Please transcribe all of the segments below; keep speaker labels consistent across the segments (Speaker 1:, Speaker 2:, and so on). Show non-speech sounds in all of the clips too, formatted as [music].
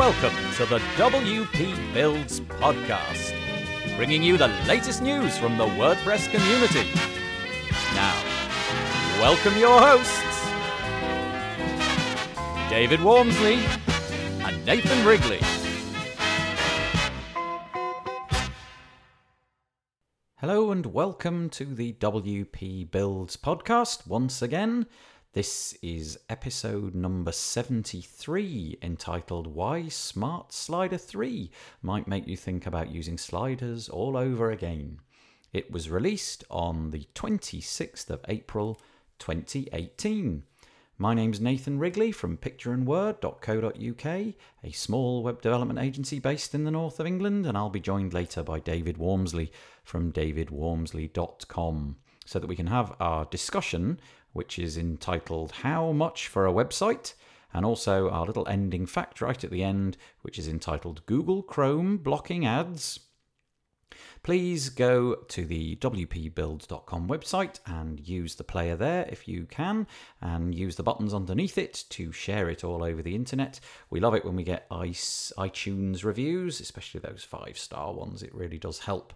Speaker 1: Welcome to the WP Builds podcast, bringing you the latest news from the WordPress community. Now, welcome your hosts, David Waumsley and Nathan Wrigley. Hello and welcome to the WP Builds podcast once again. This is episode number 73 entitled Why Smart Slider 3 Might Make You Think About Using Sliders All Over Again. It was released on the 26th of April 2018. My name's Nathan Wrigley from pictureandword.co.uk, a small web development agency based in the north of England, and I'll be joined later by David Waumsley from davidwaumsley.com so that we can have our discussion which is entitled How Much for a Website? And also our little ending fact right at the end, which is entitled Google Chrome Blocking Ads. Please go to the wpbuild.com website and use the player there if you can, and use the buttons underneath it to share it all over the internet. We love it when we get iTunes reviews, especially those five star ones. It really does help.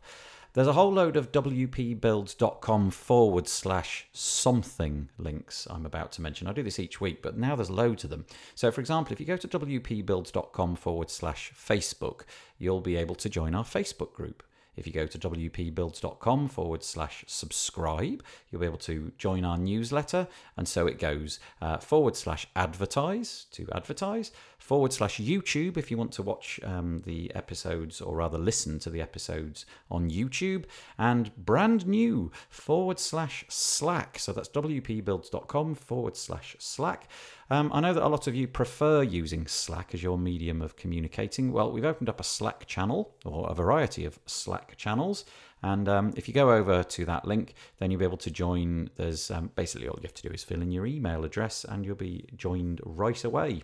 Speaker 1: There's a whole load of wpbuilds.com forward slash something links I'm about to mention. I do this each week, but now there's loads of them. So, for example, if you go to wpbuilds.com forward slash Facebook, you'll be able to join our Facebook group. If you go to wpbuilds.com forward slash subscribe, you'll be able to join our newsletter. And so it goes uh, forward slash advertise to advertise, forward slash YouTube if you want to watch um, the episodes or rather listen to the episodes on YouTube, and brand new forward slash Slack. So that's wpbuilds.com forward slash Slack. Um, I know that a lot of you prefer using Slack as your medium of communicating. Well, we've opened up a Slack channel or a variety of Slack channels. And um, if you go over to that link, then you'll be able to join. There's um, basically all you have to do is fill in your email address and you'll be joined right away.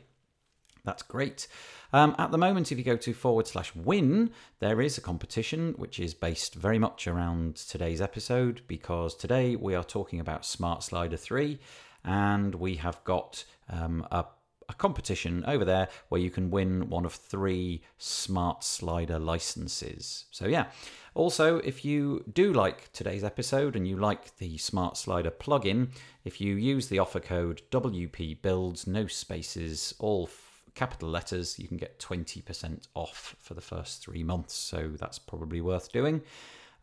Speaker 1: That's great. Um, at the moment, if you go to forward slash win, there is a competition which is based very much around today's episode because today we are talking about Smart Slider 3 and we have got um, a, a competition over there where you can win one of three Smart Slider licenses. So, yeah. Also, if you do like today's episode and you like the Smart Slider plugin, if you use the offer code WP Builds, no spaces, all capital letters, you can get 20% off for the first three months. So that's probably worth doing.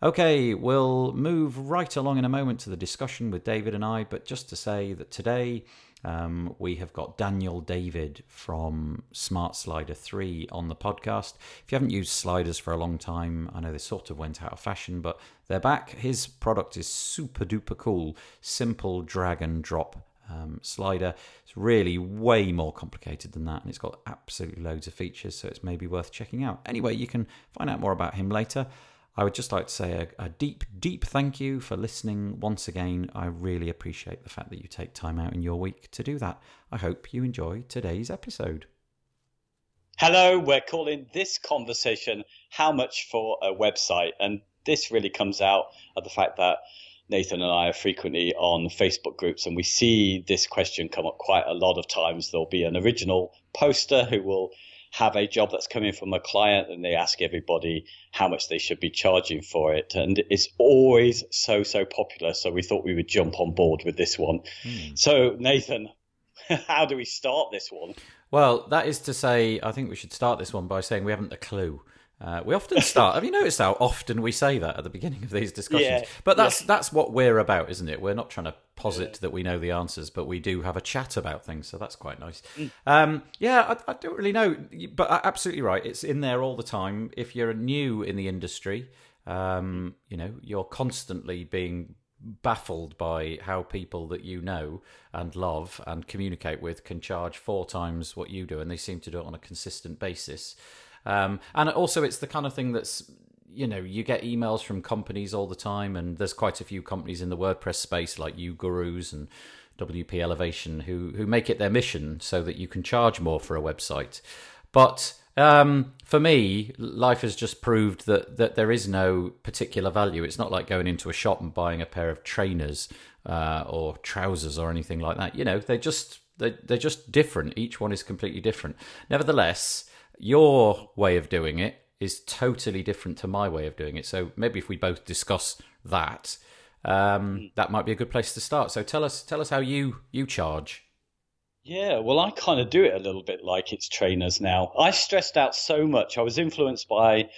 Speaker 1: Okay, we'll move right along in a moment to the discussion with David and I, but just to say that today um, we have got Daniel David from Smart Slider 3 on the podcast. If you haven't used sliders for a long time, I know they sort of went out of fashion, but they're back. His product is super duper cool. Simple drag and drop um, slider. It's really way more complicated than that, and it's got absolutely loads of features, so it's maybe worth checking out. Anyway, you can find out more about him later. I would just like to say a, a, deep, deep thank you for listening once again. I really appreciate the fact that you take time out in your week to do that. I hope you enjoy today's episode.
Speaker 2: Hello, we're calling this conversation How Much for a Website? And this really comes out of the fact that Nathan and I are frequently on Facebook groups and we see this question come up quite a lot of times. There'll be an original poster who will have a job that's coming from a client and they ask everybody how much they should be charging for it. And it's always so, so popular. So we thought we would jump on board with this one. Hmm. So, Nathan, [laughs] how do we start this one?
Speaker 1: Well, that is to say, I think we should start this one by saying we haven't a clue. Uh, we often start. have you noticed how often we say that at the beginning of these discussions? Yeah, but that's yeah. that's what we're about, isn't it? We're not trying to posit yeah. that we know the answers, but we do have a chat about things, so that's quite nice. Mm. Um, yeah, I, I, don't really know, but absolutely right. It's in there all the time. If you're new in the industry, um, you know, you're constantly being baffled by how people that you know and love and communicate with can charge four times what you do, and they seem to do it on a consistent basis. Um, and also, it's the kind of thing that's you know you get emails from companies all the time, and there's quite a few companies in the WordPress space like uGurus and WP Elevation who who make it their mission so that you can charge more for a website. But um, for me, life has just proved that that there is no particular value. It's not like going into a shop and buying a pair of trainers uh, or trousers or anything like that. You know, they're just they're, they're just different. Each one is completely different. Nevertheless, your way of doing it is totally different to my way of doing it. So maybe if we both discuss that, um, mm. that might be a good place to start. So tell us, tell us how you you charge.
Speaker 2: Yeah, well, I kind of do it a little bit like it's trainers now. I stressed out so much. I was influenced by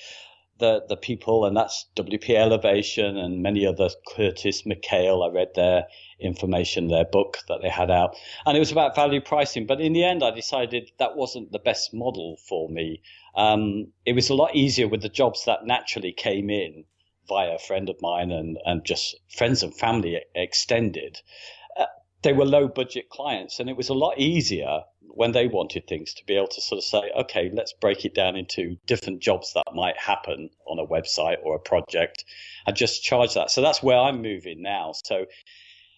Speaker 2: the the people, and that's WP Elevation and many other Curtis McHale. I read their information, their book that they had out, and it was about value pricing. But in the end, I decided that wasn't the best model for me. Um, it was a lot easier with the jobs that naturally came in via a friend of mine and and just friends and family extended. Uh, they were low budget clients, and it was a lot easier when they wanted things to be able to sort of say, okay, let's break it down into different jobs that might happen on a website or a project and just charge that. So that's where I'm moving now. So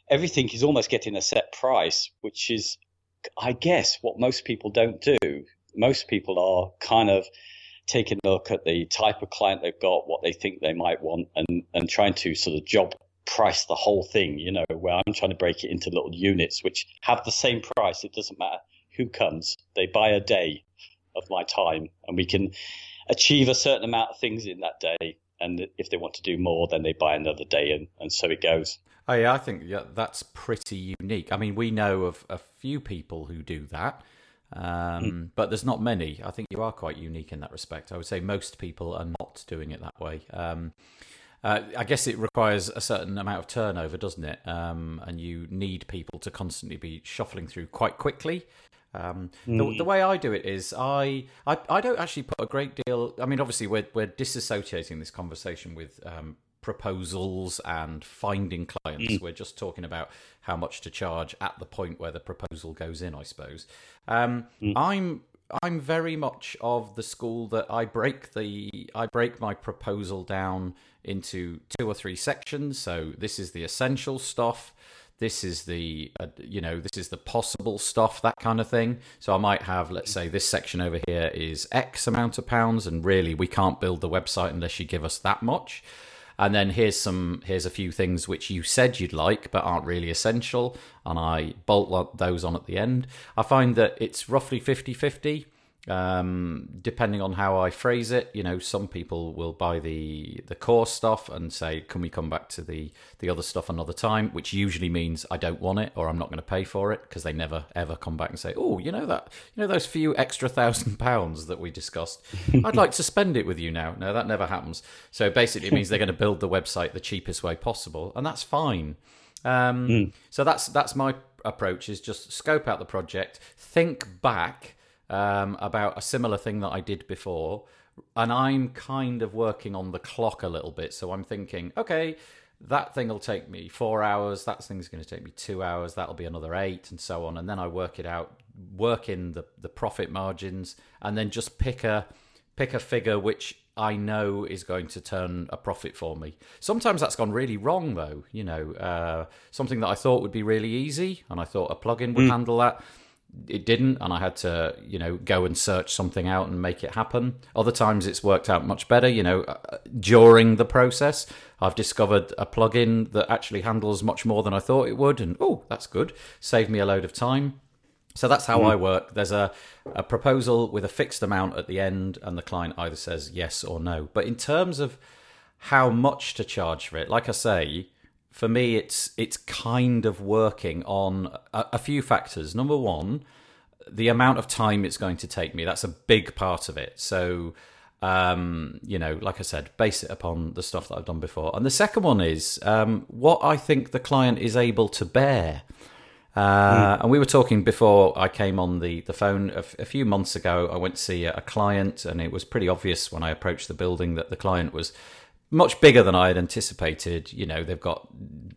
Speaker 2: everything is almost getting a set price, which is, I guess, what most people don't do. Most people are kind of taking a look at the type of client they've got, what they think they might want, and, and trying to sort of job price the whole thing, you know, where I'm trying to break it into little units which have the same price. It doesn't matter who comes. They buy a day of my time, and we can achieve a certain amount of things in that day. And if they want to do more, then they buy another day, and, and so it goes.
Speaker 1: Oh, yeah, I think yeah, that's pretty unique. I mean, we know of a few people who do that, um, mm. but there's not many. I think you are quite unique in that respect. I would say most people are not doing it that way. Um, uh, I guess it requires a certain amount of turnover, doesn't it? Um, and you need people to constantly be shuffling through quite quickly. Um, mm. the, the, way I do it is I, I, I don't actually put a great deal. I mean, obviously we're we're disassociating this conversation with um, proposals and finding clients. Mm. We're just talking about how much to charge at the point where the proposal goes in. I suppose. Um, mm. I'm I'm very much of the school that I break the I break my proposal down into two or three sections. So this is the essential stuff this is the uh, you know this is the possible stuff that kind of thing. So i might have let's say this section over here is x amount of pounds and really we can't build the website unless you give us that much. And then here's some here's a few things which you said you'd like but aren't really essential and i bolt those on at the end. I find that it's roughly 50 50 um, depending on how I phrase it, you know, some people will buy the the core stuff and say, "Can we come back to the the other stuff another time?" Which usually means I don't want it or I'm not going to pay for it because they never ever come back and say, "Oh, you know that you know those few extra thousand pounds that we discussed. I'd like to spend it with you now." No, that never happens. So basically, it means they're going to build the website the cheapest way possible, and that's fine. Um, mm. So that's that's my approach: is just scope out the project, think back um, about a similar thing that I did before. And I'm kind of working on the clock a little bit. So I'm thinking, okay, that thing will take me four hours. That thing's going to take me two hours. That'll be another eight, and so on. And then I work it out, work in the, the profit margins, and then just pick a pick a figure which I know is going to turn a profit for me. Sometimes that's gone really wrong, though. You know, uh, something that I thought would be really easy, and I thought a plugin would mm. handle that it didn't and i had to you know go and search something out and make it happen. Other times it's worked out much better you know uh, during the process i've discovered a plugin that actually handles much more than i thought it would and oh that's good. Saved me a load of time. So that's how mm. i work. There's a, a proposal with a fixed amount at the end and the client either says yes or no. But in terms of how much to charge for it like i say for me, it's it's kind of working on a, a, few factors. Number one, the amount of time it's going to take me. That's a big part of it. So, um, you know, like I said, base it upon the stuff that I've done before. And the second one is um, what I think the client is able to bear. Uh, mm. And we were talking before I came on the, the phone a, f- a few months ago. I went to see a, a client, and it was pretty obvious when I approached the building that the client was much bigger than I had anticipated. You know, they've got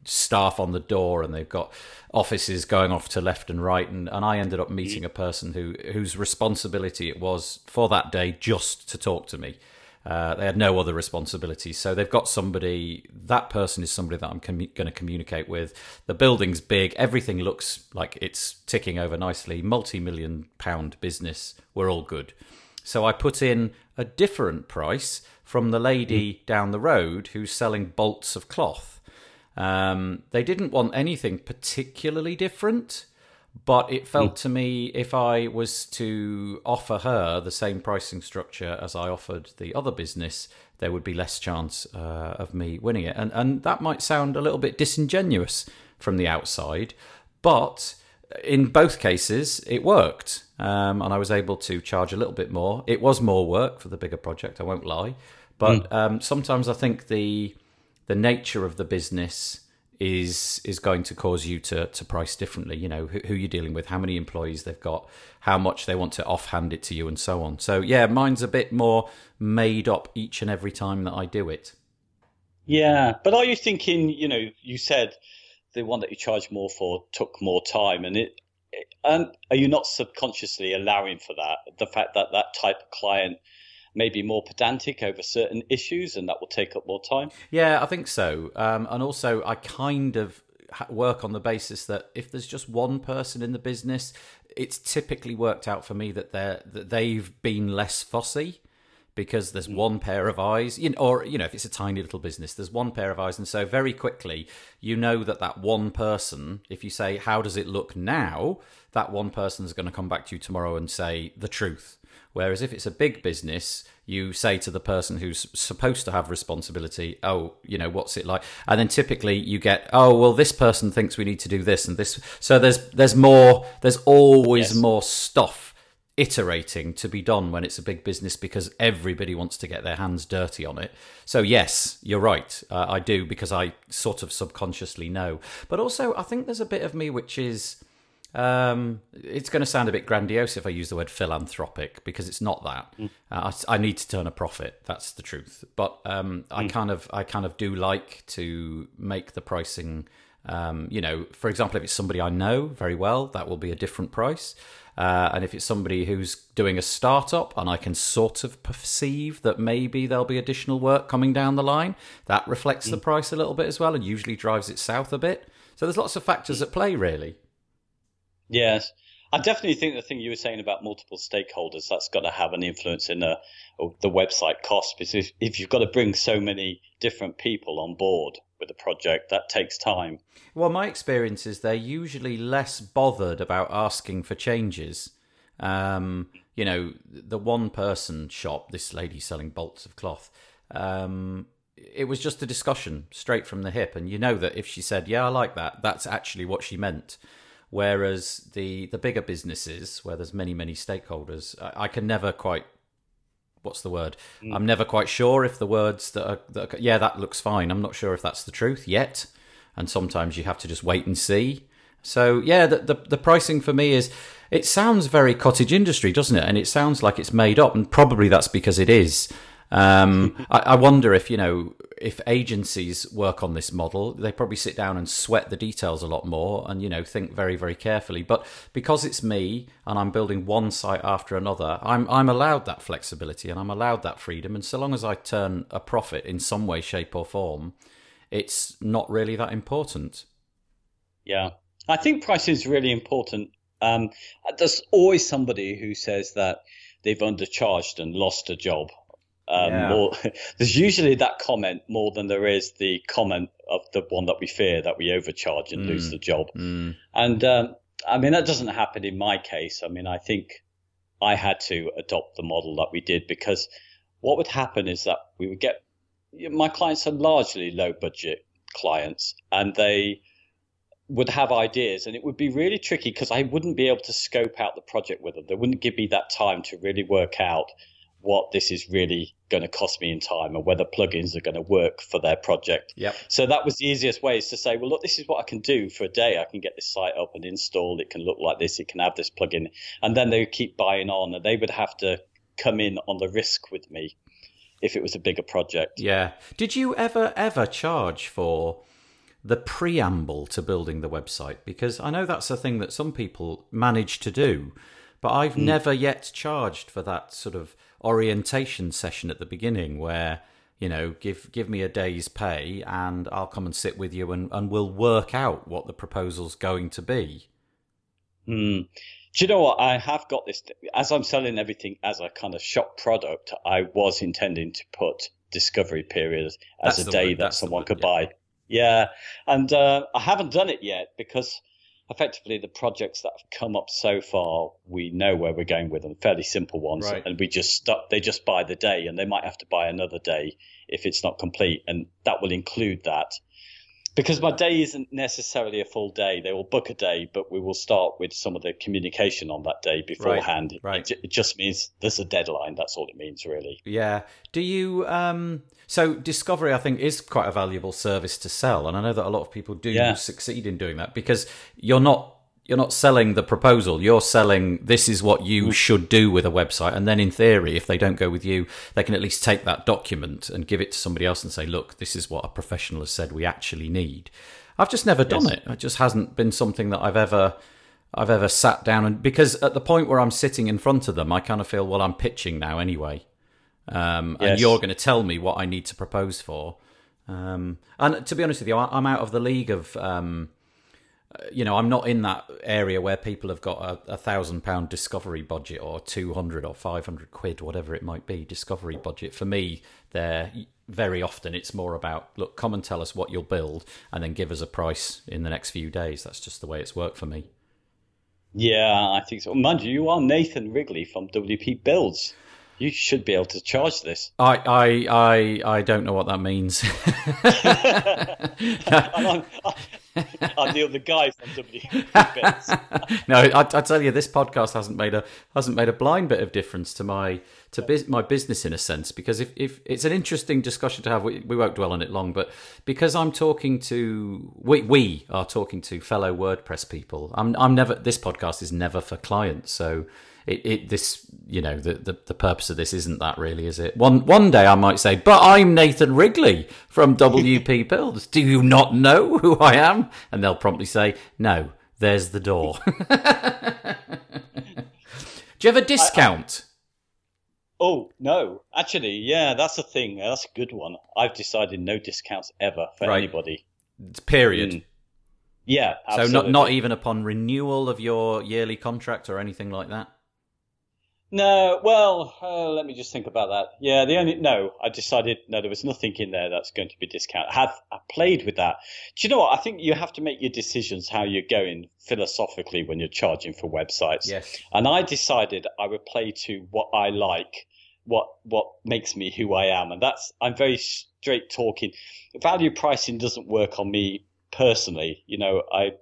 Speaker 1: staff on the door and they've got offices going off to left and right. And, and I ended up meeting a person who whose responsibility it was for that day just to talk to me. Uh, they had no other responsibilities. So they've got somebody, that person is somebody that I'm going to communicate with. The building's big. Everything looks like it's ticking over nicely. Multi million pound business. We're all good. So I put in a different price from the lady mm. down the road who's selling bolts of cloth. Um, they didn't want anything particularly different, But it felt mm. to me if I was to offer her the same pricing structure as I offered the other business, there would be less chance uh, of me winning it. And and that might sound a little bit disingenuous from the outside, but in both cases it worked, um, and I was able to charge a little bit more. It was more work for the bigger project, I won't lie, but mm. um, sometimes I think the the nature of the business is is going to cause you to to price differently. You know who, who, you're dealing with, how many employees they've got, how much they want to offhand it to you, and so on. So yeah, mine's a bit more made up each and every time that I do it.
Speaker 2: Yeah, but are you thinking? You know, you said the one that you charge more for took more time, and it. And are you not subconsciously allowing for that? The fact that that type of client maybe more pedantic over certain issues, and that will take up more time.
Speaker 1: Yeah, I think so. Um, and also, I kind of work on the basis that if there's just one person in the business, it's typically worked out for me that they're that they've been less fussy because there's mm. one pair of eyes you know, or you know if it's a tiny little business there's one pair of eyes and so very quickly you know that that one person if you say how does it look now that one person is going to come back to you tomorrow and say the truth Whereas if it's a big business, you say to the person who's supposed to have responsibility, oh, you know, what's it like? And then typically you get, oh, well, this person thinks we need to do this and this. So there's there's more. There's always yes. more stuff iterating to be done when it's a big business because everybody wants to get their hands dirty on it. So yes, you're right. Uh, I do because I sort of subconsciously know. But also, I think there's a bit of me which is um, it's going to sound a bit grandiose if I use the word philanthropic because it's not that. Mm. Uh, I, I, need to turn a profit. That's the truth. But um, mm. I kind of, I kind of do like to make the pricing. Um, you know, for example, if it's somebody I know very well, that will be a different price. Uh, and if it's somebody who's doing a startup and I can sort of perceive that maybe there'll be additional work coming down the line, that reflects mm. the price a little bit as well and usually drives it south a bit. So there's lots of factors at play, really.
Speaker 2: Yes. I definitely think the thing you were saying about multiple stakeholders that's got to have an influence in the the website cost because if, if you've got to bring so many different people on board with a project that takes time.
Speaker 1: Well, my experience is they're usually less bothered about asking for changes. Um, you know, the one person shop, this lady selling bolts of cloth. Um, it was just a discussion straight from the hip, and you know that if she said, "Yeah, I like that," that's actually what she meant. Whereas the the bigger businesses, where there's many many stakeholders, I, I can never quite what's the word? Mm. I'm never quite sure if the words that are, that are, yeah that looks fine. I'm not sure if that's the truth yet, and sometimes you have to just wait and see. So yeah, the, the, the pricing for me is it sounds very cottage industry, doesn't it? And it sounds like it's made up, and probably that's because it is. Um, [laughs] I, I, wonder if you know if agencies work on this model, they probably sit down and sweat the details a lot more, and you know think very very carefully. But because it's me and I'm building one site after another, I'm I'm allowed that flexibility and I'm allowed that freedom. And so long as I turn a profit in some way, shape, or form, it's not really that important.
Speaker 2: Yeah, I think price is really important. Um, there's always somebody who says that they've undercharged and lost a job um, yeah. more, [laughs] there's usually that comment more than there is the comment of the one that we fear that we overcharge and mm. lose the job. Mm. And um, I mean that doesn't happen in my case. I mean I think I had to adopt the model that we did because what would happen is that we would get my clients are largely low budget clients and they would have ideas and it would be really tricky because I wouldn't be able to scope out the project with them. They wouldn't give me that time to really work out what this is really going to cost me in time and whether plugins are going to work for their project.
Speaker 1: Yep.
Speaker 2: So that was the easiest way is to say, well, look, this is what I can do for a day. I can get this site up and installed. It can look like this. It can have this plugin. And then they would keep buying on and they would have to come in on the risk with me if it was a bigger project.
Speaker 1: Yeah. Did you ever, ever charge for the preamble to building the website? Because I know that's a thing that some people manage to do, but I've mm. never yet charged for that sort of orientation session at the beginning where you know give give me a day's pay and I'll come and sit with you and, and we'll work out what the proposal's going to be.
Speaker 2: Hmm. Do you know what? I have got this. As I'm selling everything as a kind of shop product, I was intending to put discovery period as That's a day word. that That's someone could yeah. buy. Yeah, and uh, I haven't done it yet because effectively the projects that have come up so far, we know where we're going with them. Fairly simple ones,
Speaker 1: Right.
Speaker 2: and we just stop. They just buy the day, and they might have to buy another day if it's not complete, and that will include that. Because my day isn't necessarily a full day. They will book a day, but we will start with some of the communication on that day beforehand.
Speaker 1: right.
Speaker 2: It, it just means there's a deadline. That's all it means, really.
Speaker 1: Yeah. Do you um so discovery I think is quite a valuable service to sell and I know that a lot of people do
Speaker 2: Yeah.
Speaker 1: succeed in doing that because you're not you're not selling the proposal you're selling this is what you should do with a website and then in theory if they don't go with you they can at least take that document and give it to somebody else and say look this is what a professional has said we actually need. I've just never done
Speaker 2: Yes.
Speaker 1: it. It just hasn't been something that I've ever I've ever sat down and because at the point where I'm sitting in front of them I kind of feel well I'm pitching now anyway um, and you're going to tell me what I need to propose for. Um, and to be honest with you, I- I'm out of the league of, um, you know, I'm not in that area where people have got a, thousand pound discovery budget or 200 or 500 quid, whatever it might be, discovery budget. For me, there very often it's more about look, come and tell us what you'll build, and then give us a price in the next few days. That's just the way it's worked for me.
Speaker 2: Yeah, I think so. Mind you, you are Nathan Wrigley from WP Builds. You should be able to charge this.
Speaker 1: I, I, I, I don't know what that means. [laughs]
Speaker 2: I'm, I'm the other guy from WP [laughs]
Speaker 1: no, I, I tell you, this podcast hasn't made a hasn't made a blind bit of difference to my to bus- my business in a sense because if, if it's an interesting discussion to have, we, we won't dwell on it long, but because I'm talking to we we are talking to fellow WordPress people. I'm I'm never this podcast is never for clients, so. It, it this you know the, the the purpose of this isn't that really is it one one day I might say but I'm Nathan Wrigley from [laughs] WP Builds do you not know who I am and they'll promptly say no there's the door [laughs] Do you have a discount?
Speaker 2: Oh no, actually, yeah, that's a thing. That's a good one. I've decided no discounts ever for
Speaker 1: Right.
Speaker 2: anybody.
Speaker 1: Period.
Speaker 2: Mm, Yeah,
Speaker 1: So not not even upon renewal of your yearly contract or anything like that.
Speaker 2: No, well, uh, let me just think about that. Yeah, the only no, I decided no, there was nothing in there that's going to be discounted. I have I played with that. Do you know what? I think you have to make your decisions how you're going philosophically when you're charging for websites.
Speaker 1: Yes.
Speaker 2: And I decided I would play to what I like, what what makes me who I am, and that's I'm very straight talking. Value pricing doesn't work on me personally. You know, I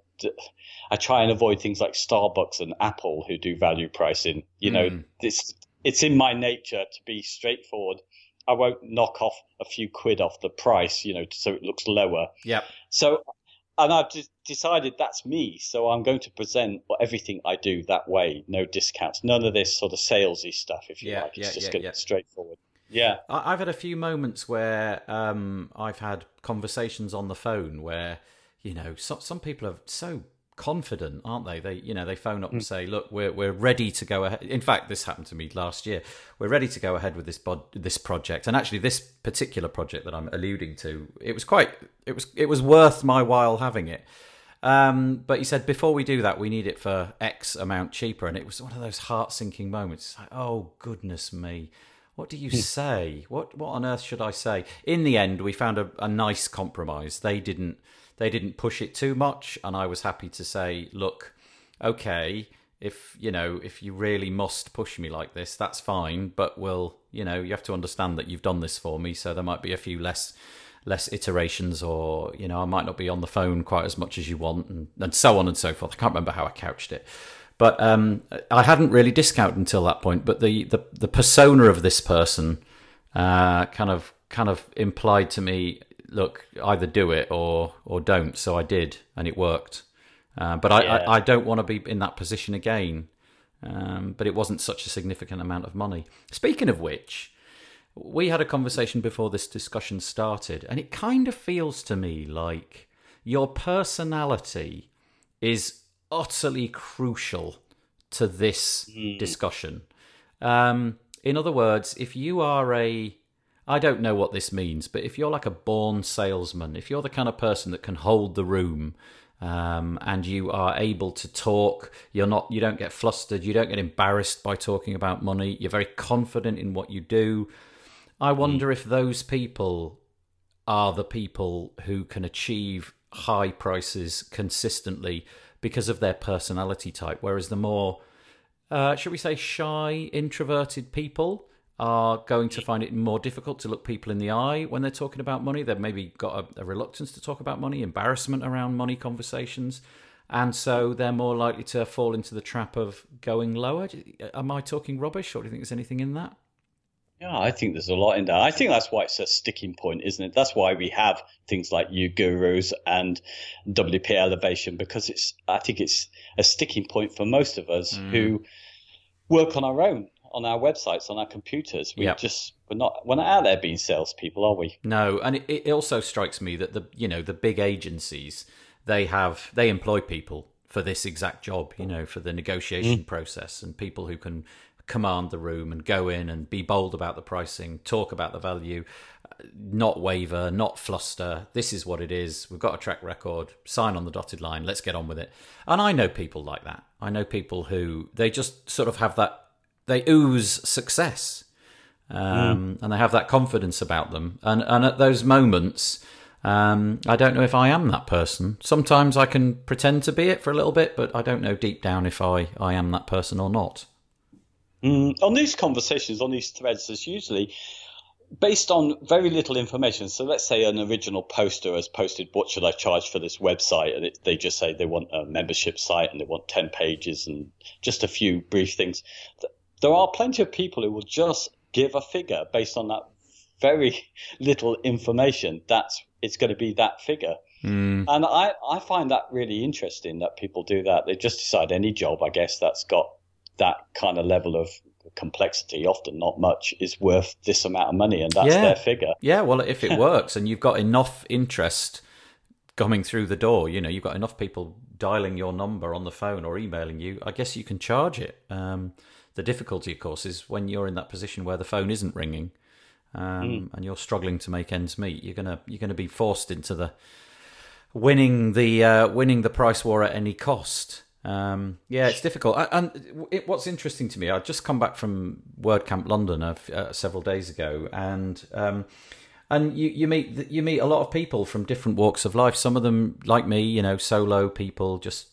Speaker 2: I try and avoid things like Starbucks and Apple who do value pricing. You know,
Speaker 1: Mm.
Speaker 2: it's it's in my nature to be straightforward. I won't knock off a few quid off the price, you know, so it looks lower.
Speaker 1: Yeah.
Speaker 2: So, and I've decided that's me. So I'm going to present everything I do that way. No discounts, none of this sort of salesy stuff, if you
Speaker 1: Yeah,
Speaker 2: like. It's
Speaker 1: yeah,
Speaker 2: just
Speaker 1: yeah, yeah.
Speaker 2: be straightforward. Yeah.
Speaker 1: I've had a few moments where um, I've had conversations on the phone where, you know, so, some people are so confident, aren't they? They, you know, they phone up and say, "Look, we're we're ready to go ahead." In fact, this happened to me last year. We're ready to go ahead with this bod- this project, and actually, this particular project that I'm alluding to, it was quite, it was it was worth my while having it. Um, but he said before we do that, we need it for X amount cheaper, and it was one of those heart sinking moments. It's like, oh goodness me, what do you say? What what on earth should I say? In the end, we found a, a nice compromise. They didn't they didn't push it too much, and I was happy to say, look, okay, if you know if you really must push me like this, that's fine. But we'll you know you have to understand that you've done this for me, so there might be a few less less iterations or you know i might not be on the phone quite as much as you want and, and so on and so forth i can't remember how i couched it but um, i hadn't really discounted until that point but the, the, the persona of this person uh, kind of kind of implied to me look either do it or or don't. So i did and it worked. Uh, but I,
Speaker 2: Yeah.
Speaker 1: I, I don't want to be in that position again. Um, but it wasn't such a significant amount of money. Speaking of which we had a conversation before this discussion started, and it kind of feels to me like your personality is utterly crucial to this discussion. Um, in other words, if you are a I don't know what this means, but if you're like a born salesman, if you're the kind of person that can hold the room, um, and you are able to talk, you're not, you don't get flustered, you don't get embarrassed by talking about money, you're very confident in what you do. I wonder if those people are the people who can achieve high prices consistently because of their personality type. Whereas the more, uh, should we say, shy, introverted people are going to find it more difficult to look people in the eye when they're talking about money. They've maybe got a, a reluctance to talk about money, embarrassment around money conversations. And so they're more likely to fall into the trap of going lower. Am I talking rubbish, or do you think there's anything in that?
Speaker 2: Yeah, I think there's a lot in that. I think that's why it's a sticking point, isn't it? That's why we have things like uGurus and WP elevation because it's. I think it's a sticking point for most of us mm. who work on our own on our websites on our computers. We yep. just we're not we're not out there being salespeople, are we?
Speaker 1: No, and it, it also strikes me that the you know the big agencies they have they employ people for this exact job, you know, for the negotiation mm. process and people who can command the room and go in and be bold about the pricing, talk about the value, not waver, not fluster. This is what it is. We've got a track record. Sign on the dotted line. Let's get on with it. And I know people like that. I know people who they just sort of have that. They ooze success, um, mm. and they have that confidence about them. And and at those moments, um, I don't know if I am that person. Sometimes I can pretend to be it for a little bit, but I don't know deep down if I, I am that person or not.
Speaker 2: Mm, on these conversations, on these threads, there's usually based on very little information. So let's say an original poster has posted, "What should I charge for this website?" and it, they just say they want a membership site and they want ten pages and just a few brief things. There are plenty of people who will just give a figure based on that very [laughs] little information. That's it's going to be that figure. Mm. And I, I find that really interesting that people do that. They just decide any job, I guess, that's got that kind of level of complexity, often not much, is worth this amount of money, and that's yeah. their figure.
Speaker 1: Yeah, well, if it [laughs] works and you've got enough interest coming through the door, you know, you've got enough people dialing your number on the phone or emailing you, I guess you can charge it. Um, the difficulty, of course, is when you're in that position where the phone isn't ringing um, mm. and you're struggling to make ends meet, you're gonna you're gonna be forced into the winning the uh, winning the price war at any cost. Um, yeah, it's difficult. And it, what's interesting to me, I've just come back from WordCamp London uh, uh, several days ago, and um, and you, you meet you meet a lot of people from different walks of life. Some of them, like me, you know, solo people, just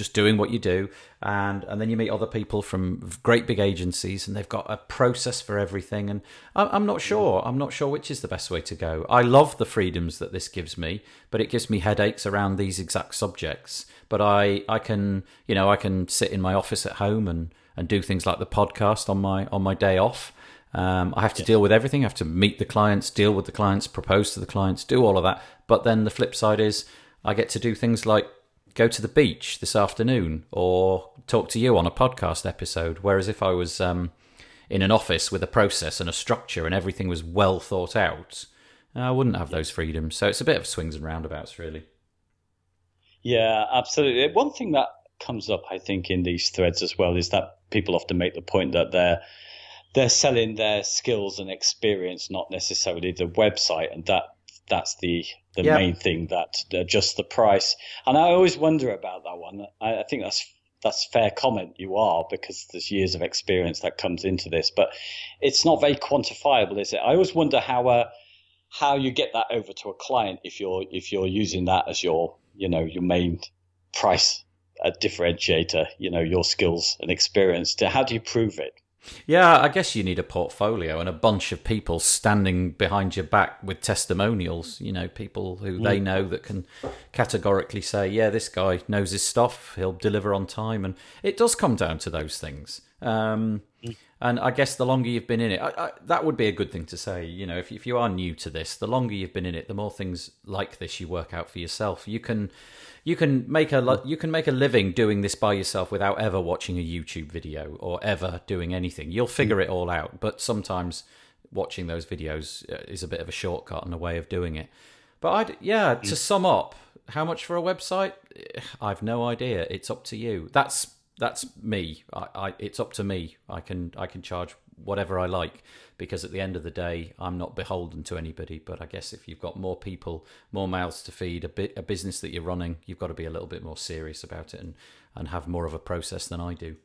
Speaker 1: just doing what you do and and then you meet other people from great big agencies and they've got a process for everything and I'm not sure. I'm not sure which is the best way to go. I love the freedoms that this gives me but it gives me headaches around these exact subjects. But I I can you know I can sit in my office at home and and do things like the podcast on my on my day off. Um, I have to deal with everything. I have to meet the clients, deal with the clients, propose to the clients, do all of that. But then the flip side is I get to do things like go to the beach this afternoon or talk to you on a podcast episode. Whereas if I was um, in an office with a process and a structure and everything was well thought out, I wouldn't have those freedoms. So it's a bit of swings and roundabouts, really.
Speaker 2: Yeah, absolutely. One thing that comes up, I think, in these threads as well is that people often make the point that they're they're selling their skills and experience, not necessarily the website, and that that's the the main thing that adjusts the price. And I always wonder about that one. I, I think that's that's fair comment. You are because there's years of experience that comes into this, but it's not very quantifiable, is it? I always wonder how uh, how you get that over to a client if you're if you're using that as your you know your main price uh, differentiator. You know your skills and experience. To how do you prove it?
Speaker 1: Yeah, I guess you need a portfolio and a bunch of people standing behind your back with testimonials. You know, people who mm. they know that can categorically say, "Yeah, this guy knows his stuff. He'll deliver on time." And it does come down to those things. Um, mm. And I guess the longer you've been in it, I, I, that would be a good thing to say. You know, if if you are new to this, the longer you've been in it, the more things like this you work out for yourself. You can you can make a you can make a living doing this by yourself without ever watching a YouTube video or ever doing anything. You'll figure mm. it all out, but sometimes watching those videos uh, is a bit of a shortcut and a way of doing it. But I'd, yeah, to mm. sum up, how much for a website? I've no idea. It's up to you. That's that's me. I, I, it's up to me. I can I can charge whatever I like because at the end of the day, I'm not beholden to anybody. But I guess if you've got more people, more mouths to feed, a bit a business that you're running, you've got to be a little bit more serious about it and and have more of a process than I do.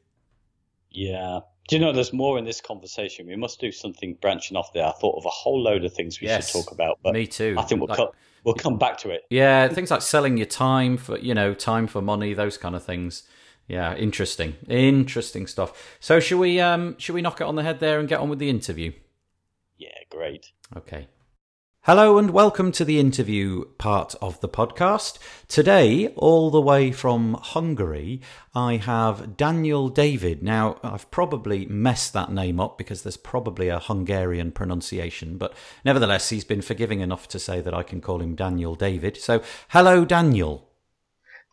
Speaker 2: Yeah. Do you know there's more in this conversation? We must do something branching off there. I thought of a whole load of things we yes, should talk about, but
Speaker 1: me too.
Speaker 2: I think we'll like, cut. we'll come back to it.
Speaker 1: Yeah, things like selling your time for you know time for money, those kind of things. Yeah, interesting, interesting stuff. So, should we um, should we knock it on the head there and get on with the interview?
Speaker 2: Yeah, great.
Speaker 1: Okay. Hello and welcome to the interview part of the podcast. Today, all the way from Hungary, I have Daniel David. Now, I've probably messed that name up because there's probably a Hungarian pronunciation, but nevertheless, he's been forgiving enough to say that I can call him Daniel David. So, hello, Daniel.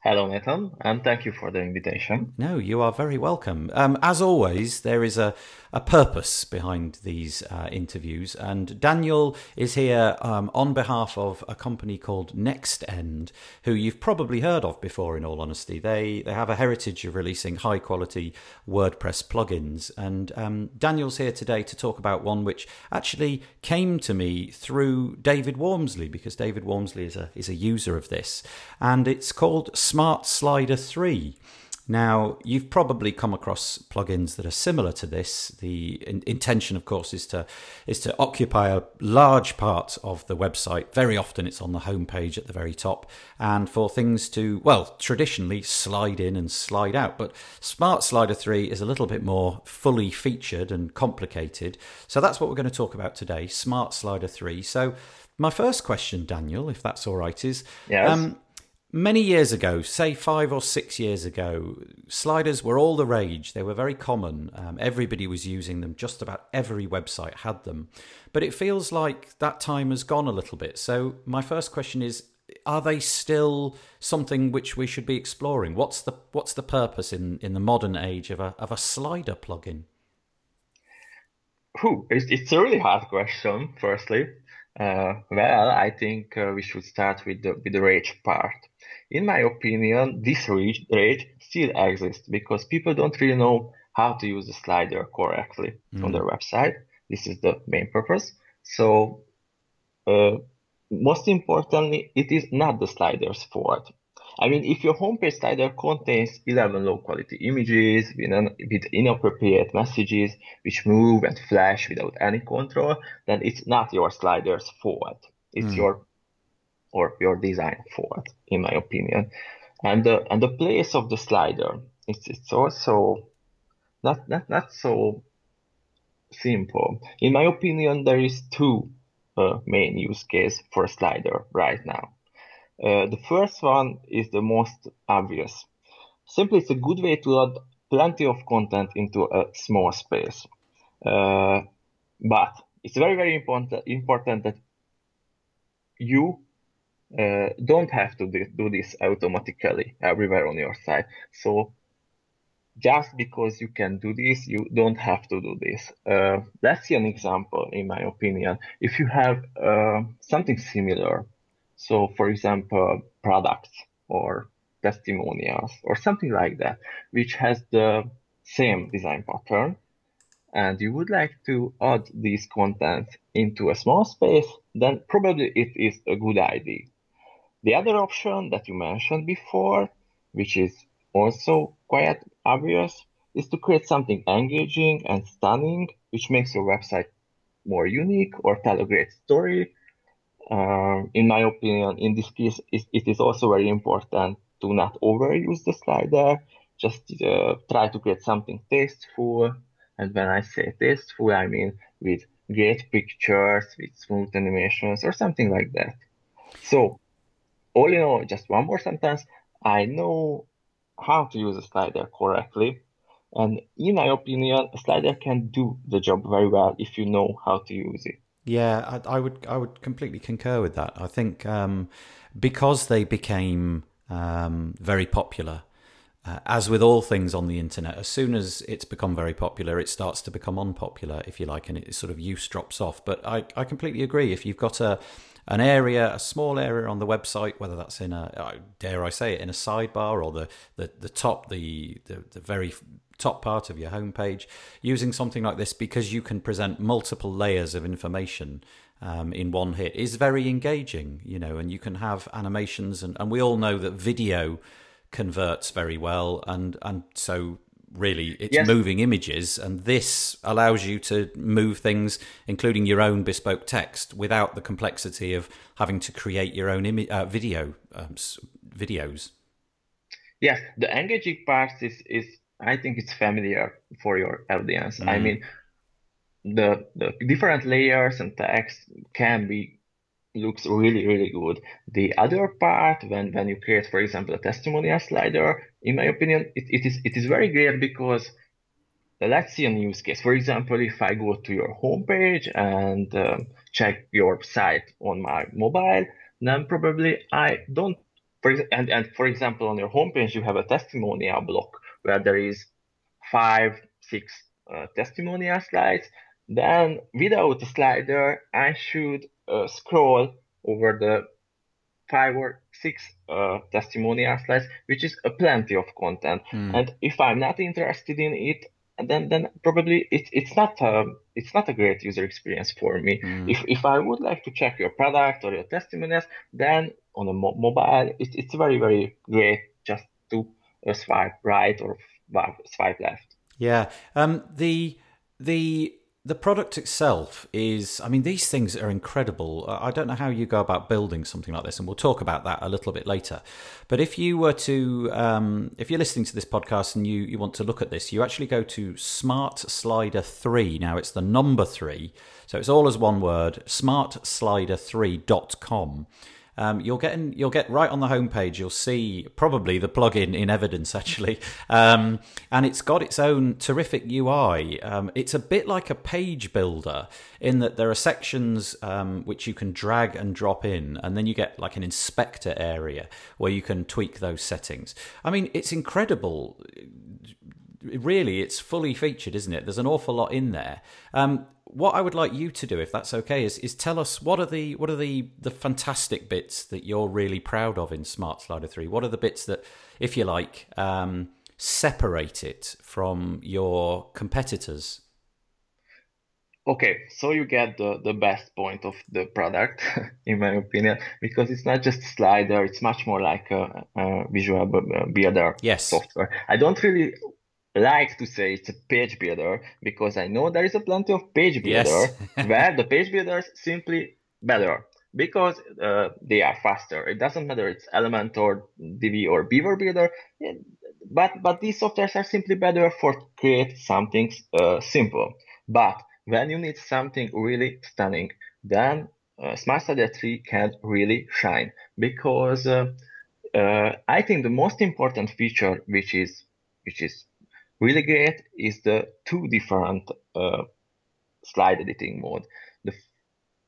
Speaker 3: Hello, Nathan, and thank you for the invitation.
Speaker 1: No, you are very welcome. Um, as always, there is a, a purpose behind these uh, interviews, and Daniel is here um, on behalf of a company called NextEnd, who you've probably heard of before. In all honesty, they they have a heritage of releasing high quality WordPress plugins, and um, Daniel's here today to talk about one which actually came to me through David Waumsley because David Waumsley is a is a user of this, and it's called Smart Slider 3. Now, you've probably come across plugins that are similar to this. The in- intention, of course, is to is to occupy a large part of the website. Very often, it's on the home page at the very top, and for things to well, traditionally slide in and slide out. But Smart Slider Three is a little bit more fully featured and complicated. So that's what we're going to talk about today. Smart Slider Three. So. My first question, Daniel, if that's all right, is
Speaker 3: Yes.
Speaker 1: um, Many years ago, say five or six years ago, sliders were all the rage. They were very common. Um, everybody was using them. Just about every website had them. But it feels like that time has gone a little bit. So, my first question is are they still something which we should be exploring? What's the what's the purpose in, in the modern age of a of a slider plugin?
Speaker 3: Whew, it's, it's a really hard question, firstly. Uh, well, I think uh, we should start with the, with the rage part. In my opinion, this rage, rage still exists because people don't really know how to use the slider correctly on their website. This is the main purpose. So, uh, most importantly, it is not the slider's fault. I mean, if your homepage slider contains 11 low quality images with, an, with inappropriate messages which move and flash without any control, then it's not your slider's fault. It's your or your design fault, in my opinion. And the and the place of the slider, it's it's also not not not so simple. In my opinion, there is two uh, main use case for a slider right now. Uh, the first one is the most obvious. Simply, it's a good way to add plenty of content into a small space. Uh, but it's very, very important, important that you uh, don't have to do, this automatically everywhere on your site. So just because you can do this, you don't have to do this. Uh, let's see an example, in my opinion. If you have uh, something similar, so for example, products or testimonials or something like that, which has the same design pattern, and you would like to add these content into a small space, then probably it is a good idea. The other option that you mentioned before, which is also quite obvious, is to create something engaging and stunning, which makes your website more unique or tell a great story. Um, in my opinion, in this case, it, it is also very important to not overuse the slider. Just uh, try to create something tasteful. And when I say tasteful, I mean with great pictures, with smooth animations, or something like that. So, all in all, just one more sentence. I know how to use a slider correctly. And in my opinion, a slider can do the job very well if you know how to use it.
Speaker 1: Yeah, I, I would I would completely concur with that. I think um, because they became um, very popular, uh, as with all things on the internet, as soon as it's become very popular, it starts to become unpopular, if you like, and it sort of use drops off. But I, I completely agree. If you've got a an area, a small area on the website, whether that's in a dare I say it, in a sidebar or the the, the top, the, the the very top part of your homepage, using something like this because you can present multiple layers of information um, in one hit is very engaging, you know, and you can have animations, and, and we all know that video converts very well, and and so really it's
Speaker 3: Yes.
Speaker 1: moving images and this allows you to move things including your own bespoke text without the complexity of having to create your own uh, video um, videos
Speaker 3: Yes, the engaging part is is I think it's familiar for your audience. I
Speaker 1: Mm.
Speaker 3: mean, the the different layers and text can be looks really really good. The other part when when you create, for example, a testimonial slider, in my opinion, it, it is it is very great because uh, let's see a use case. For example, if I go to your homepage and um, check your site on my mobile, then probably I don't. For and and for example, on your homepage you have a testimonial block where there is five, six uh, testimonial slides. Then without a slider, I should uh, scroll over the five or six uh, testimonial slides, which is a plenty of content.
Speaker 1: Mm.
Speaker 3: And if I'm not interested in it, then then probably it's it's not a it's not a great user experience for me.
Speaker 1: Mm.
Speaker 3: If if I would like to check your product or your testimonials, then on a mo- mobile, it, it's very very great just to uh, swipe right or swipe left.
Speaker 1: Yeah. Um, the the the product itself is. I mean, these things are incredible. Uh, I don't know how you go about building something like this, and we'll talk about that a little bit later. But if you were to, um, if you're listening to this podcast and you you want to look at this, you actually go to Smart Slider Three. Now it's the number three, so it's all as one word. SmartSlider3.com. Um, you'll get in, you'll get right on the homepage. You'll see probably the plugin in evidence [laughs] actually, um, and it's got its own terrific UI. Um, it's a bit like a page builder in that there are sections um, which you can drag and drop in, and then you get like an inspector area where you can tweak those settings. I mean, it's incredible really it's fully featured isn't it there's an awful lot in there um, what i would like you to do if that's okay is, is tell us what are the what are the the fantastic bits that you're really proud of in smart slider 3 what are the bits that if you like um, separate it from your competitors?
Speaker 3: Okay, so you get the, the best point of the product, [laughs] in my opinion, because it's not just a slider, it's much more like a, a visual bu- uh, builder
Speaker 1: yes.
Speaker 3: software. I don't really like to say it's a page builder because I know there is a plenty of page
Speaker 1: Yes.
Speaker 3: builder [laughs] where the page builders simply better because uh, they are faster. It doesn't matter it's Elementor, Divi, or Beaver Builder, but but these softwares are simply better for create something uh, simple. But when you need something really stunning, then uh, Smart Slider 3 can really shine because uh, uh, I think the most important feature, which is which is really great, is the two different uh, slide editing mode. The